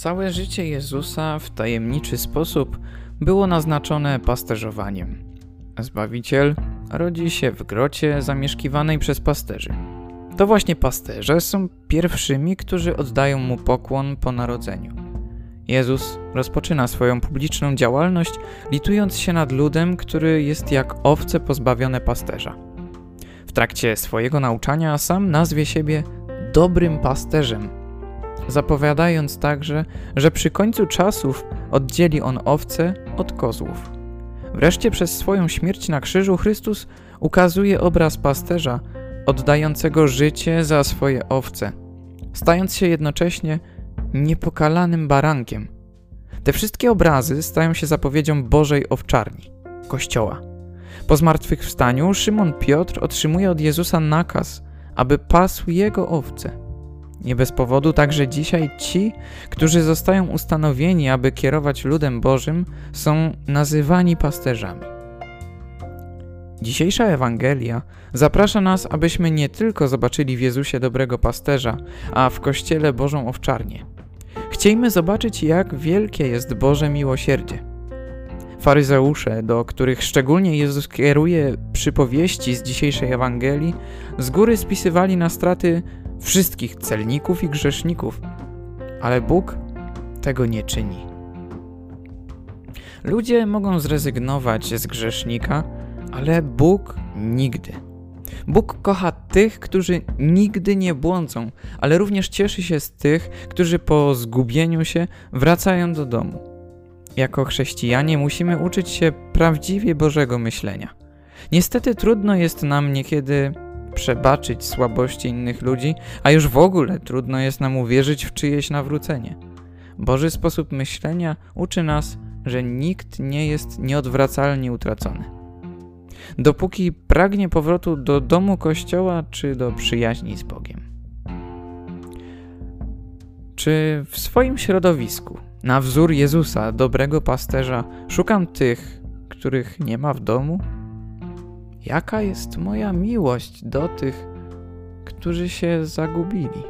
Całe życie Jezusa w tajemniczy sposób było naznaczone pasterzowaniem. Zbawiciel rodzi się w grocie zamieszkiwanej przez pasterzy. To właśnie pasterze są pierwszymi, którzy oddają mu pokłon po narodzeniu. Jezus rozpoczyna swoją publiczną działalność, litując się nad ludem, który jest jak owce pozbawione pasterza. W trakcie swojego nauczania sam nazwie siebie dobrym pasterzem, zapowiadając także, że przy końcu czasów oddzieli on owce od kozłów. Wreszcie przez swoją śmierć na krzyżu Chrystus ukazuje obraz pasterza oddającego życie za swoje owce, stając się jednocześnie niepokalanym barankiem. Te wszystkie obrazy stają się zapowiedzią Bożej owczarni, Kościoła. Po zmartwychwstaniu Szymon Piotr otrzymuje od Jezusa nakaz, aby pasł jego owce. Nie bez powodu także dzisiaj ci, którzy zostają ustanowieni, aby kierować ludem Bożym, są nazywani pasterzami. Dzisiejsza Ewangelia zaprasza nas, abyśmy nie tylko zobaczyli w Jezusie dobrego pasterza, a w Kościele Bożą owczarnię. Chciejmy zobaczyć, jak wielkie jest Boże miłosierdzie. Faryzeusze, do których szczególnie Jezus kieruje przypowieści z dzisiejszej Ewangelii, z góry spisywali na straty wszystkich celników i grzeszników, ale Bóg tego nie czyni. Ludzie mogą zrezygnować z grzesznika, ale Bóg nigdy. Bóg kocha tych, którzy nigdy nie błądzą, ale również cieszy się z tych, którzy po zgubieniu się wracają do domu. Jako chrześcijanie musimy uczyć się prawdziwie Bożego myślenia. Niestety trudno jest nam niekiedy przebaczyć słabości innych ludzi, a już w ogóle trudno jest nam uwierzyć w czyjeś nawrócenie. Boży sposób myślenia uczy nas, że nikt nie jest nieodwracalnie utracony. Dopóki pragnie powrotu do domu Kościoła czy do przyjaźni z Bogiem. Czy w swoim środowisku, na wzór Jezusa, dobrego pasterza, szukam tych, których nie ma w domu? Jaka jest moja miłość do tych, którzy się zagubili?